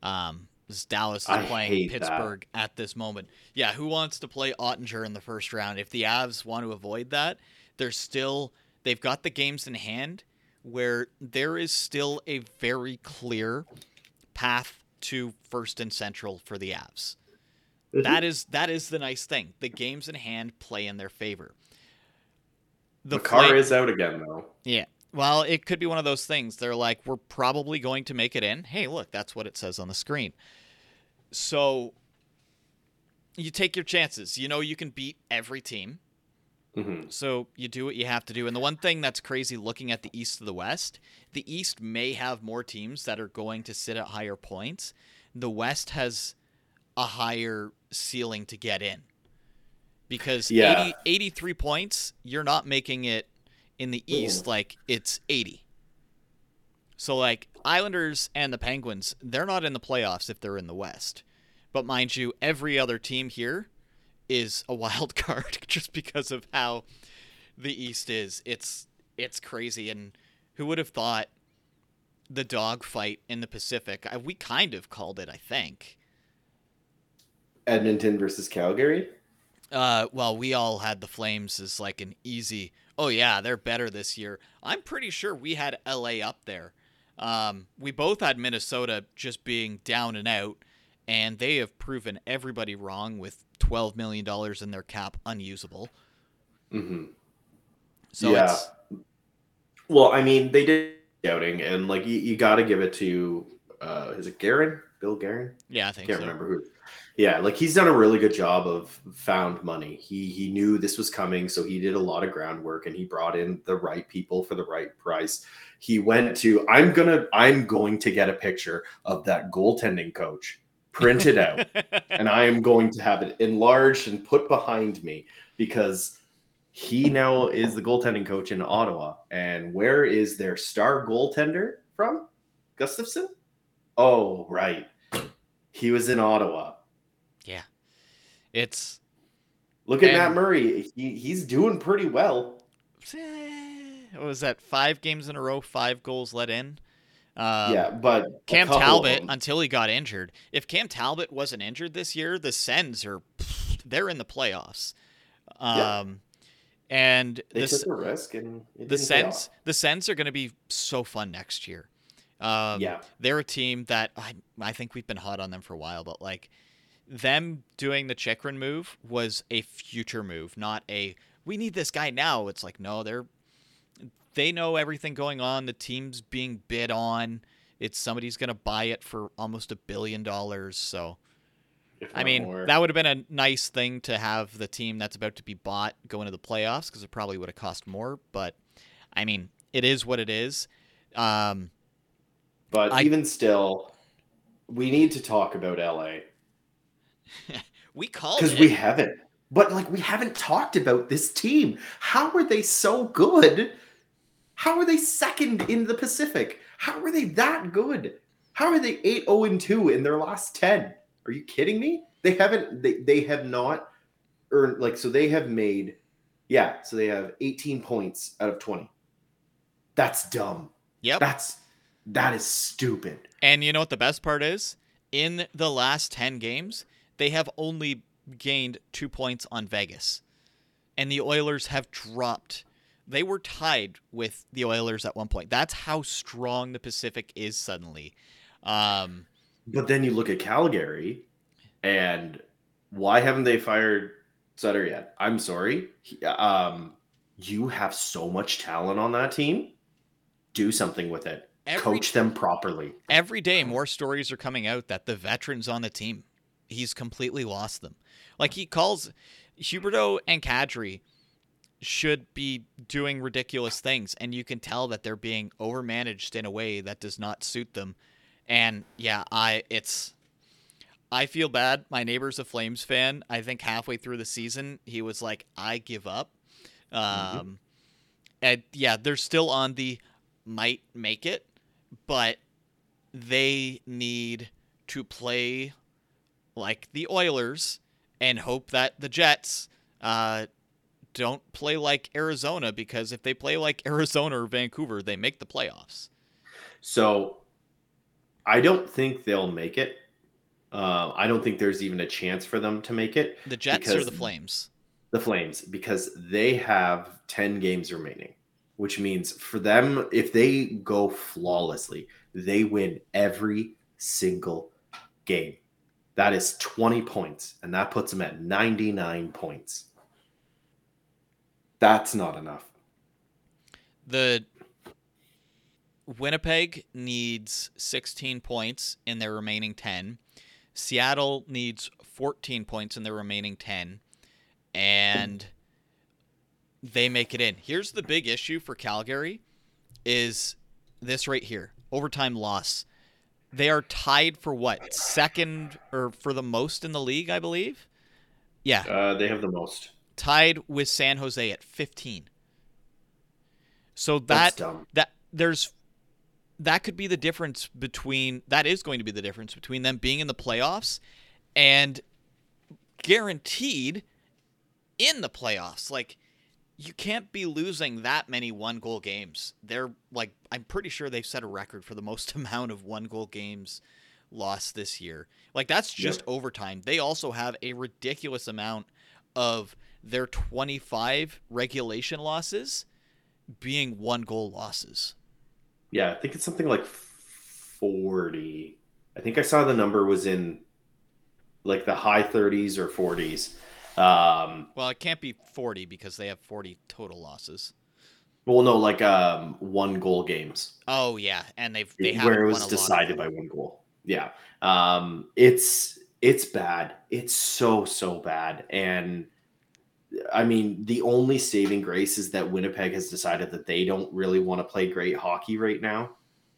Um, Dallas is I playing hate that. Pittsburgh at this moment. Yeah, who wants to play Oettinger in the first round? If the Avs want to avoid that, they're still they've got the games in hand where there is still a very clear path to first and central for the Avs. That is that is the nice thing. The games in hand play in their favor. The The car Fla- is out again though. yeah. Well, it could be one of those things. They're like, we're probably going to make it in. Hey, look, that's what it says on the screen. So you take your chances. You know you can beat every team. hmm So you do what you have to do. And the one thing that's crazy looking at the East to the West, the East may have more teams that are going to sit at higher points. The West has a higher ceiling to get in. Because Yeah. 80, 83 points, you're not making it in the mm. East like it's 80. So like Islanders and the Penguins, they're not in the playoffs if they're in the West. But mind you, every other team here is a wild card just because of how the East is. It's it's crazy and who would have thought the dogfight in the Pacific? I, we kind of called it, I think. Edmonton versus Calgary. Uh, well, we all had the Flames as like an easy. Oh yeah, they're better this year. I'm pretty sure we had LA up there. Um, we both had Minnesota just being down and out, and they have proven everybody wrong with 12 million dollars in their cap unusable. Mm-hmm. So Yeah. it's Well, I mean, they did scouting, and like you, you got to give it to uh, is it Guerin? Bill Guerin? yeah, I think Can't so. remember who. Yeah, like he's done a really good job of found money. He he knew this was coming, so he did a lot of groundwork and he brought in the right people for the right price. He went to I'm gonna I'm going to get a picture of that goaltending coach, print it out, and I am going to have it enlarged and put behind me because he now is the goaltending coach in Ottawa. And where is their star goaltender from? Gustavsson? Oh, right. He was in Ottawa. Yeah, it's Look at And- Matt Murray. He, he's doing pretty well. eh, what was that? Five games in a row, five goals let in. Um, yeah, but a Cam Talbot until he got injured. If Cam Talbot wasn't injured this year, the Sens are they're in the playoffs. Yeah. Um and they the took a risk and the it didn't pay Sens the Sens are going to be so fun next year. Um yeah, they're a team that I I think we've been hot on them for a while, but like them doing the Chychrun move was a future move, not a we need this guy now. It's like no, they're they know everything going on. The team's being bid on. It's somebody's gonna buy it for almost a billion dollars. So I mean, more. that would have been a nice thing to have the team that's about to be bought go into the playoffs because it probably would have cost more. But I mean, it is what it is. Um, but I- even still, we need to talk about LA we called because we haven't. But like, we haven't talked about this team. How are they so good? How are they second in the Pacific? How are they that good? How are they 8 0 and 2 in their last 10? Are you kidding me? They haven't, they, they have not earned, like, so they have made, yeah, so they have 18 points out of 20. That's dumb. Yep. That's, that is stupid. And you know what the best part is? In the last 10 games, they have only gained two points on Vegas. And the Oilers have dropped. They were tied with the Oilers at one point. That's how strong the Pacific is suddenly. Um, But then you look at Calgary, and why haven't they fired Sutter yet? I'm sorry. He- um, you have so much talent on that team. Do something with it. every, Coach them properly. every day, more stories are coming out that the veterans on the team, he's completely lost them. Like he calls Huberdeau and Kadri should be doing ridiculous things, and you can tell that they're being overmanaged in a way that does not suit them. And yeah, I it's I feel bad. My neighbor's a Flames fan. I think halfway through the season, he was like, "I give up." Um, and yeah, they're still on the might make it, but they need to play like the Oilers and hope that the Jets uh, don't play like Arizona because if they play like Arizona or Vancouver, they make the playoffs. So I don't think they'll make it. Uh, I don't think there's even a chance for them to make it. The Jets or the Flames? The Flames, because they have 10 games remaining, which means for them, if they go flawlessly, they win every single game. That is 20 points, and that puts them at 99 points. That's not enough. The Winnipeg needs 16 points in their remaining 10. Seattle needs 14 points in their remaining 10 and they make it in. Here's the big issue for Calgary is this right here. Overtime loss. They are tied for what? Second or for the most in the league, I believe. Yeah, Uh, they have the most. tied with San Jose at 15. So that that there's that could be the difference between that is going to be the difference between them being in the playoffs and guaranteed in the playoffs. Like you can't be losing that many one goal games. They're like I'm pretty sure they've set a record for the most amount of one goal games lost this year. Like that's just overtime. They also have a ridiculous amount of their 25 regulation losses being one goal losses. Yeah, I think it's something like 40. I think I saw the number was in like the high 30s or 40s. Um, Well, it can't be 40 because they have 40 total losses. well, no, like um, one goal games Oh yeah, and they've they have where it was decided by one goal. Yeah, um, it's it's bad. It's so so bad, and I mean the only saving grace is that Winnipeg has decided that they don't really want to play great hockey right now.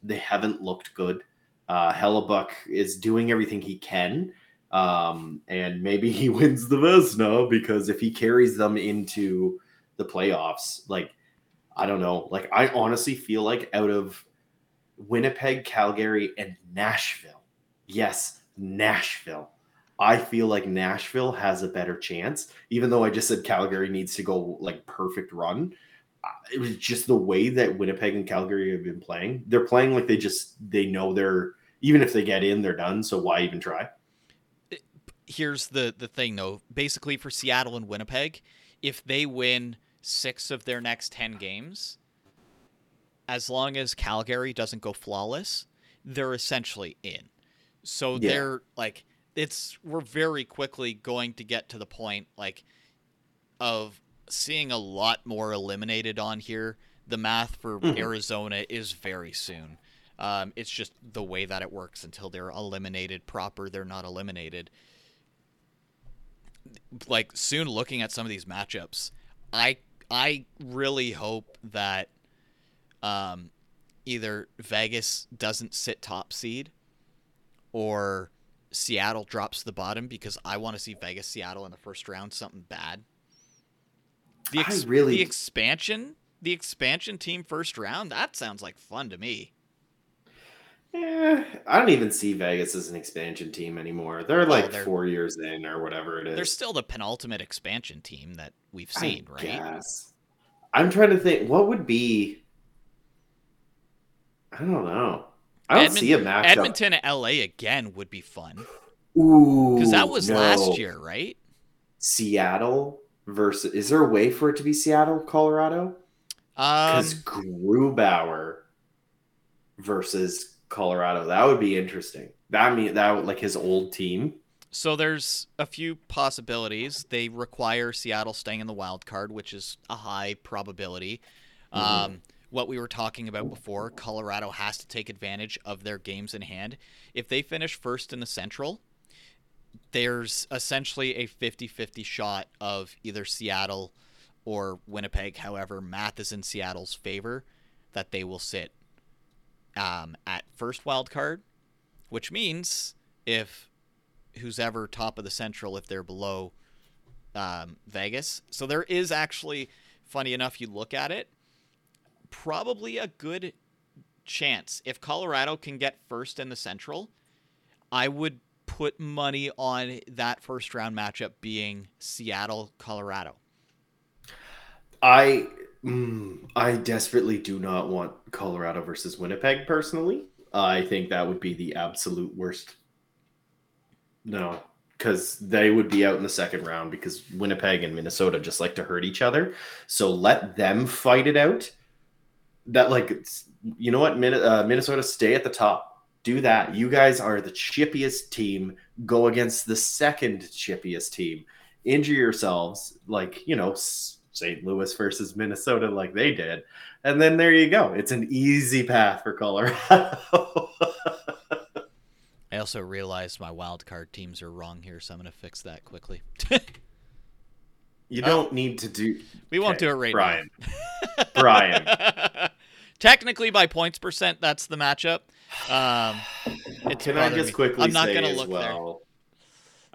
They haven't looked good. Uh, Hellebuyck is doing everything he can, um, and maybe he wins the Vezina because if he carries them into the playoffs, like I don't know, like I honestly feel like out of Winnipeg, Calgary, and Nashville, yes, Nashville. I feel like Nashville has a better chance, even though I just said Calgary needs to go like perfect run. It was just the way that Winnipeg and Calgary have been playing. They're playing like they just they know they're even if they get in, they're done. So why even try? Here's the the thing though. Basically for Seattle and Winnipeg, if they win 6 of their next 10 games, as long as Calgary doesn't go flawless, they're essentially in. So Yeah. they're like it's we're very quickly going to get to the point like of seeing a lot more eliminated on here. The math for Mhm. Arizona is very soon. Um, it's just the way that it works until they're eliminated proper. They're not eliminated. Like soon, looking at some of these matchups, I I really hope that um, either Vegas doesn't sit top seed or Seattle drops the bottom because I want to see Vegas Seattle in the first round something bad. The I really- the expansion the expansion team first round that sounds like fun to me. Eh, I don't even see Vegas as an expansion team anymore. They're like they're- four years in or whatever it is. They're still the penultimate expansion team that we've I seen, right? guess. I'm trying to think what would be. I don't know. I don't see a matchup. Edmonton LA again would be fun Ooh, because that was no. last year, right? Seattle versus. Is there a way for it to be Seattle, Colorado? Um, Because Grubauer versus Colorado, that would be interesting. That mean that like his old team. So there's a few possibilities. They require Seattle staying in the wild card, which is a high probability. Mhm. Um, what we were talking about before, Colorado has to take advantage of their games in hand. If they finish first in the Central, there's essentially a 50-50 shot of either Seattle or Winnipeg. However, math is in Seattle's favor that they will sit um, at first wild card, which means if who's ever top of the Central, if they're below um, Vegas, so there is actually, funny enough, you look at it, probably a good chance if Colorado can get first in the Central. I would put money on that first round matchup being Seattle Colorado. I mm, I desperately do not want Colorado versus Winnipeg personally. I think that would be the absolute worst. No, because they would be out in the second round because Winnipeg and Minnesota just like to hurt each other. So let them fight it out. That like you know what, Min- uh, Minnesota stay at the top. Do that. You guys are the chippiest team. Go against the second chippiest team. Injure yourselves, like you know, St. Louis versus Minnesota, like they did, and then there you go. It's an easy path for Colorado. I also realized my wild card teams are wrong here, so I'm going to fix that quickly. you don't need to do. we won't Okay, do it right Bryan. now. Bryan. Technically, by points percent, that's the matchup. Um, it's Can I just me. quickly I'm not say gonna look well,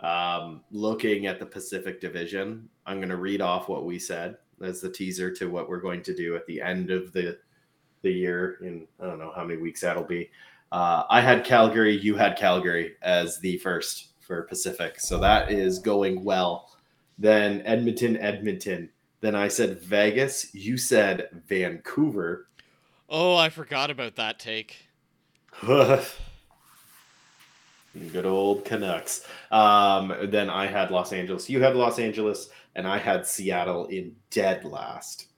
um, looking at the Pacific Division, I'm going to read off what we said as the teaser to what we're going to do at the end of the the year. In I don't know how many weeks that'll be. Uh, I had Calgary, you had Calgary as the first for Pacific, so that is going well. Then Edmonton, Edmonton. Then I said Vegas. You said Vancouver. Oh, I forgot about that take. Good old Canucks. Um, then I had Los Angeles. You had Los Angeles, and I had Seattle in dead last.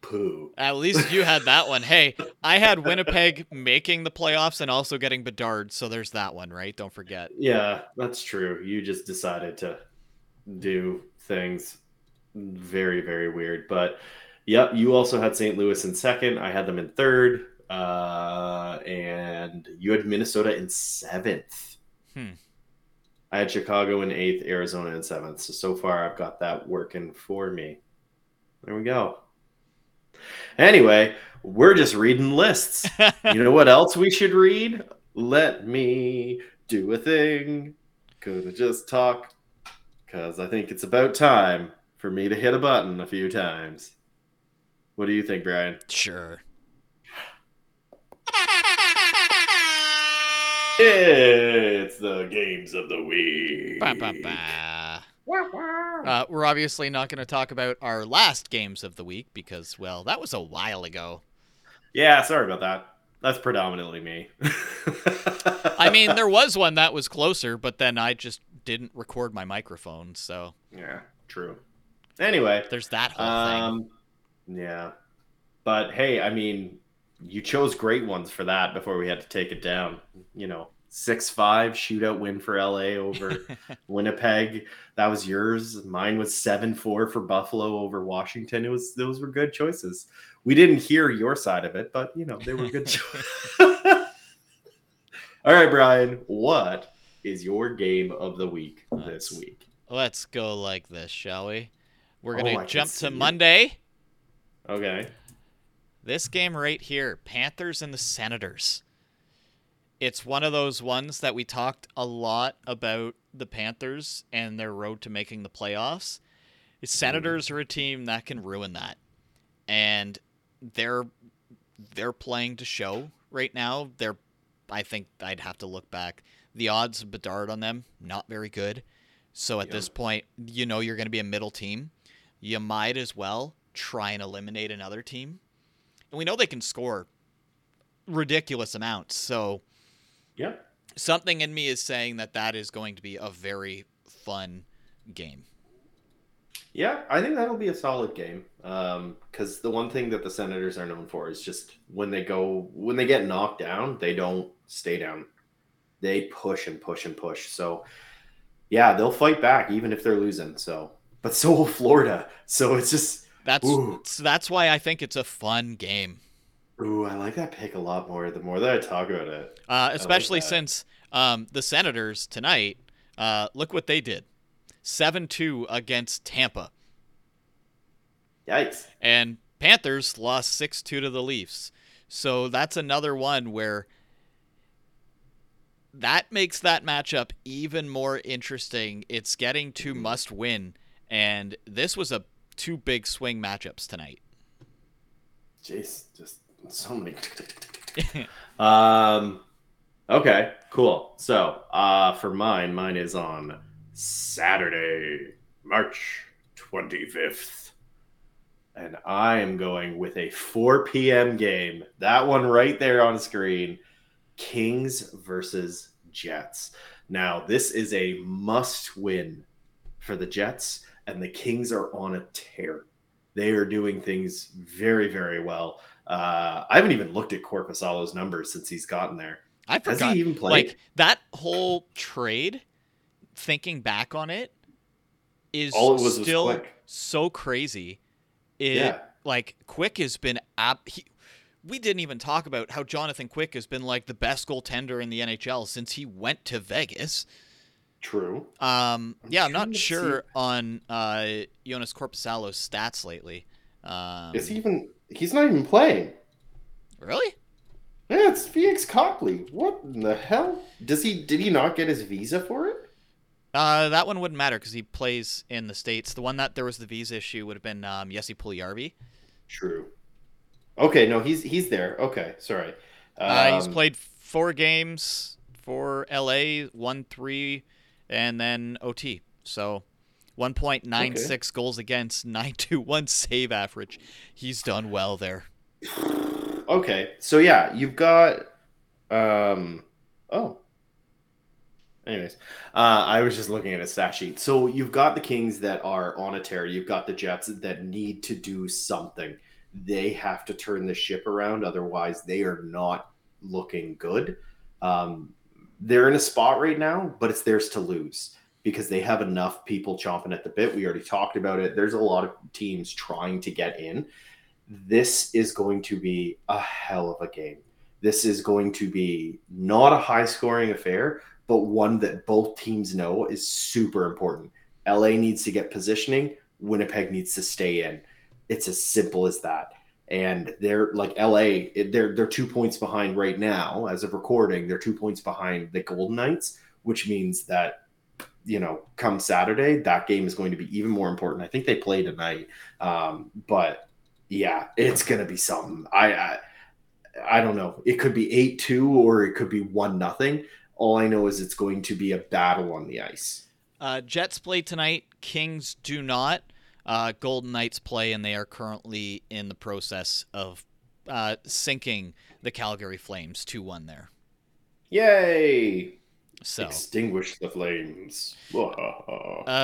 Pooh. At least you had that one. Hey, I had Winnipeg making the playoffs and also getting Bedard, so there's that one, right? Don't forget. Yeah, that's true. You just decided to do things very, very weird. But yep, you also had St. Louis in second. I had them in third. Uh, and you had Minnesota in seventh. Hmm. I had Chicago in eighth, Arizona in seventh. So so far, I've got that working for me. There we go. Anyway, we're just reading lists. you know what else we should read? Let me do a thing. Gonna just talk. Because I think it's about time for me to hit a button a few times. What do you think, Bryan? Sure. It's the games of the week. Ba, ba, ba. Uh, we're obviously not going to talk about our last games of the week because, well, that was a while ago. Yeah, sorry about that. That's predominantly me. I mean, there was one that was closer, but then I just didn't record my microphone, so yeah, true. Anyway, there's that whole thing. Um, yeah, but hey, I mean, you chose great ones for that before we had to take it down. You know, six five shootout win for LA over Winnipeg. That was yours. Mine was seven four for Buffalo over Washington. It was those were good choices. We didn't hear your side of it, but you know they were good. choices. All right, Bryan, what is your game of the week this Let's- week? Let's go like this, shall we? We're Oh, to can jump to it. Monday. Okay. This game right here Panthers and the Senators. It's one of those ones that we talked a lot about the Panthers and their road to making the playoffs. Senators are a team that can ruin that. And they're they're playing to show right now. They're I think I'd have to look back. The odds of Bedard on them, not very good. So at Yeah. this point, you know you're going to be a middle team. You might as well try and eliminate another team. And we know they can score ridiculous amounts. So Yeah. something in me is saying that that is going to be a very fun game. Yeah, I think that'll be a solid game. Um, because the one thing that the Senators are known for is just when they go, when they get knocked down, they don't stay down. They push and push and push. So, yeah, they'll fight back even if they're losing. So, but so will Florida. So it's just, That's Ooh. that's why I think it's a fun game. ooh, I like that pick a lot more the more that I talk about it. Uh, especially that. since um, the Senators tonight, uh, look what they did 7 2 against Tampa. Yikes. And Panthers lost 6 2 to the Leafs. So that's another one where that makes that matchup even more interesting. It's getting two must win. And this was a two big swing matchups tonight. Jeez, just so many. um, okay, cool. So, uh, for mine, mine is on Saturday, March twenty fifth. and I am going with a 4 p.m. game. That one right there on screen Kings versus Jets. Now, this is a must win for the Jets, and the Kings are on a tear. They are doing things very, very well. Uh, I haven't even looked at Korpisalo's numbers since he's gotten there. I forgot. Has he even played? Like that whole trade, thinking back on it, is All it was was still quick. so crazy. It Yeah. like Quick has been ab- he, we didn't even talk about how Jonathan Quick has been like the best goaltender in the NHL since he went to Vegas. True. Um, yeah, I'm not sure on uh, Jonas Korpisalo's stats lately. Um, Is he even? He's not even playing. really? Yeah, it's Pheonix Copley. What in the hell? Does he? Did he not get his visa for it? Uh, that one wouldn't matter because he plays in the states. The one that there was the visa issue would have been um, Jesse. True. Okay, no, he's he's there. Okay, sorry. Uh, he's Um, played four games for LA, one three, and then OT. So, one point nine six goals against, nine two one save average. He's done well there. Okay, so yeah, you've got. Um. Oh. Anyways, uh, I was just looking at a stat sheet. So you've got the Kings that are on a tear. You've got the Jets that need to do something. They have to turn the ship around, otherwise they are not looking good. Um, they're in a spot right now, but it's theirs to lose because they have enough people chomping at the bit. We already talked about it. There's a lot of teams trying to get in. This is going to be a hell of a game. This is going to be not a high scoring affair, but one that both teams know is super important. LA needs to get positioning, Winnipeg needs to stay in. It's as simple as that. And they're like LA, they're they're two points behind right now as of recording. They're two points behind the Golden Knights, which means that you know, come Saturday, that game is going to be even more important. I think they play tonight, um, but yeah, it's going to be something. I, I I don't know. It could be eight two or it could be one nothing. All I know is it's going to be a battle on the ice. Uh, Jets play tonight. Kings do not. Uh, Golden Knights play, and they are currently in the process of uh, sinking the Calgary Flames 2 1 there. Yay! So, Extinguish the flames.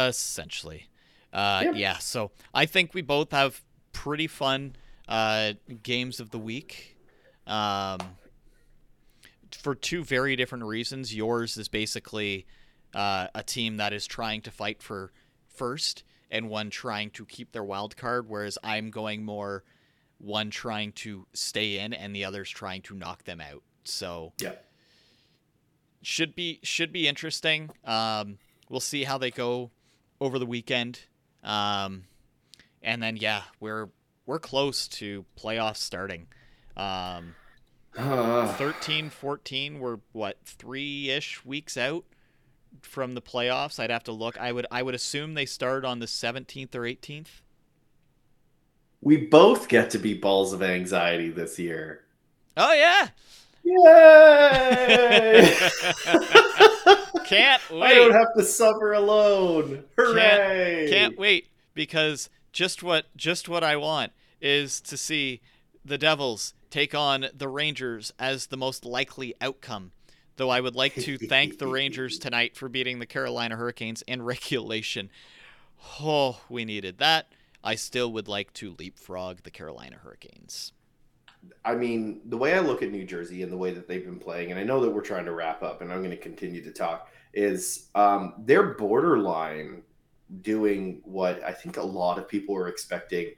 essentially. Uh, Yep. Yeah, so I think we both have pretty fun uh, games of the week. Um, for two very different reasons. Yours is basically uh, a team that is trying to fight for first, and one trying to keep their wild card, whereas I'm going more one trying to stay in and the other's trying to knock them out. So yeah. should be should be interesting. Um, we'll see how they go over the weekend. Um, and then yeah, we're we're close to playoffs starting. Um, Uh, 13, 14, we're what three ish weeks out from the playoffs. I'd have to look. I would I would assume they start on the 17th or 18th. we both get to be balls of anxiety this year. Oh yeah, Yay! can't wait. I don't have to suffer alone. Hooray! Can't wait because just what just what I want is to see the Devils take on the Rangers as the most likely outcome. Though I would like to thank the Rangers tonight for beating the Carolina Hurricanes in regulation. Oh, we needed that. I still would like to leapfrog the Carolina Hurricanes. I mean, the way I look at New Jersey and the way that they've been playing, and I know that we're trying to wrap up, and I'm going to continue to talk, is um, they're borderline doing what I think a lot of people are expecting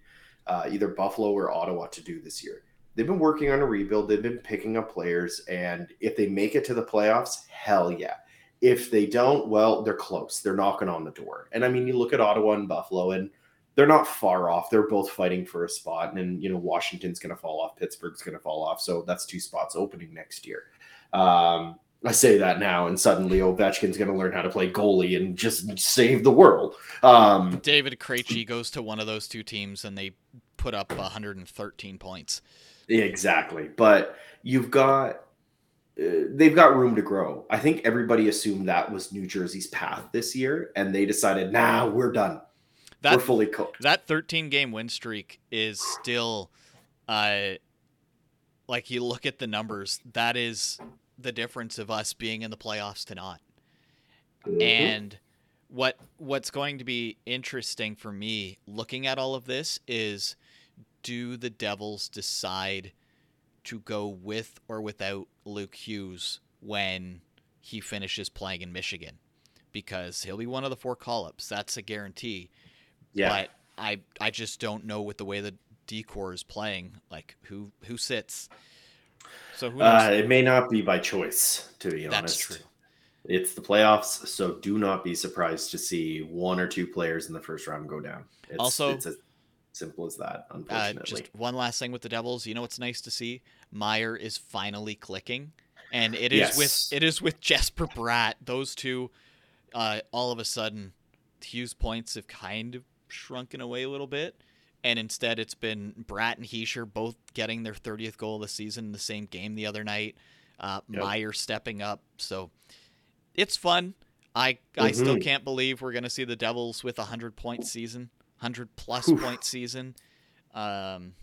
uh, either Buffalo or Ottawa to do this year. They've been working on a rebuild, they've been picking up players, and if they make it to the playoffs, hell yeah. If they don't, well, they're close. They're knocking on the door. And I mean, you look at Ottawa and Buffalo, and they're not far off. They're both fighting for a spot, and you know Washington's going to fall off, Pittsburgh's going to fall off, so that's two spots opening next year. Um, I say that now, and suddenly Ovechkin's going to learn how to play goalie and just save the world. Um, David Krejci goes to one of those two teams and they put up 113 points. Exactly, but you've got uh, they've got room to grow. I think everybody assumed that was New Jersey's path this year, and they decided, nah, we're done. that We're fully cooked. that 13 game win streak is still uh like you look at the numbers that is the difference of us being in the playoffs to not Mhm. and what what's going to be interesting for me looking at all of this is do the devils decide to go with or without luke hughes when he finishes playing in michigan because he'll be one of the four call-ups that's a guarantee yeah. but I I just don't know with the way the decor is playing, like who who sits. So who? Uh, it may not be by choice, to be That's honest. true. It's the playoffs, so do not be surprised to see one or two players in the first round go down. It's, Also- it's as simple as that. uh, just one last thing with the Devils. You know what's nice to see? Mercer is finally clicking, and it is Yes. with it is with Jesper Bratt. Those two, uh, all of a sudden, Hughes points have kind of shrunken away a little bit. And instead, it's been Bratt and Hischier both getting their 30th goal of the season in the same game the other night. Uh, Yep. Mercer stepping up. So it's fun. I I still Mhm. can't believe we're gonna see the Devils with a hundred point season, hundred plus Oof. point season. Um,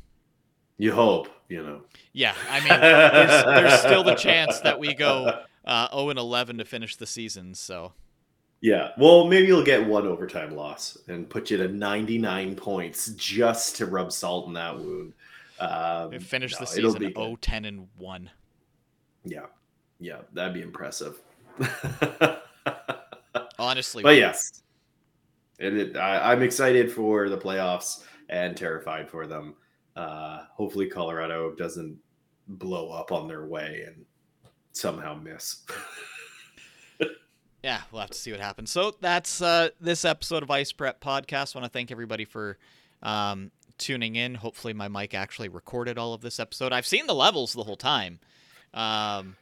you hope, you know. yeah, I mean, there's, there's still the chance that we go uh, 0 and 11 to finish the season. So Yeah, well, maybe you'll get one overtime loss and put you to 99 points just to rub salt in that wound. Um, finish no, the season be 0 10 and 1. Yeah, yeah, that'd be impressive. Honestly, but yes, it, it, I, I'm excited for the playoffs and terrified for them. Uh, hopefully, Colorado doesn't blow up on their way and somehow miss. yeah, we'll have to see what happens. So that's uh, this episode of Ice Prep Podcast. I want to thank everybody for um, tuning in. Hopefully, my mic actually recorded all of this episode. I've seen the levels the whole time. Um,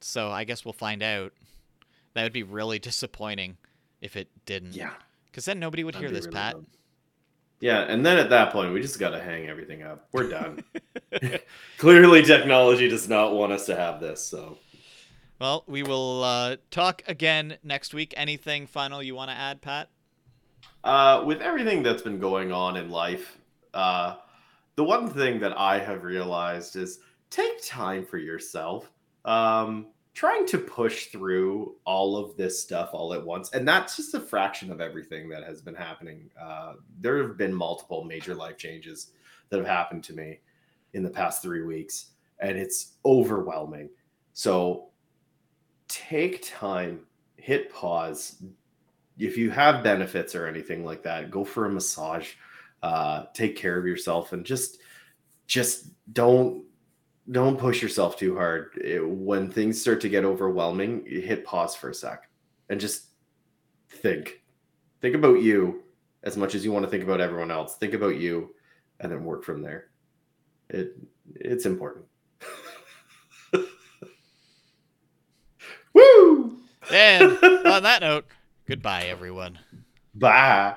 so I guess we'll find out. That would be really disappointing if it didn't. yeah, Because then nobody would that'd hear this, really Pat. dumb. Yeah, and then at that point, we just got to hang everything up. We're done. Clearly, technology does not want us to have this. So, Well, we will uh, talk again next week. Anything final you want to add, Pat? uh, with everything that's been going on in life, uh, the one thing that I have realized is take time for yourself. Um, trying to push through all of this stuff all at once, and that's just a fraction of everything that has been happening. Uh, there have been multiple major life changes that have happened to me in the past three weeks, and it's overwhelming. So take time, hit pause. If you have benefits or anything like that, go for a massage. Uh, take care of yourself, and just just don't don't push yourself too hard. It- when things start to get overwhelming, hit pause for a sec and just think. Think about you as much as you want to think about everyone else. Think about you, and then work from there. It it's important. Woo! And on that note, goodbye, everyone. Bye.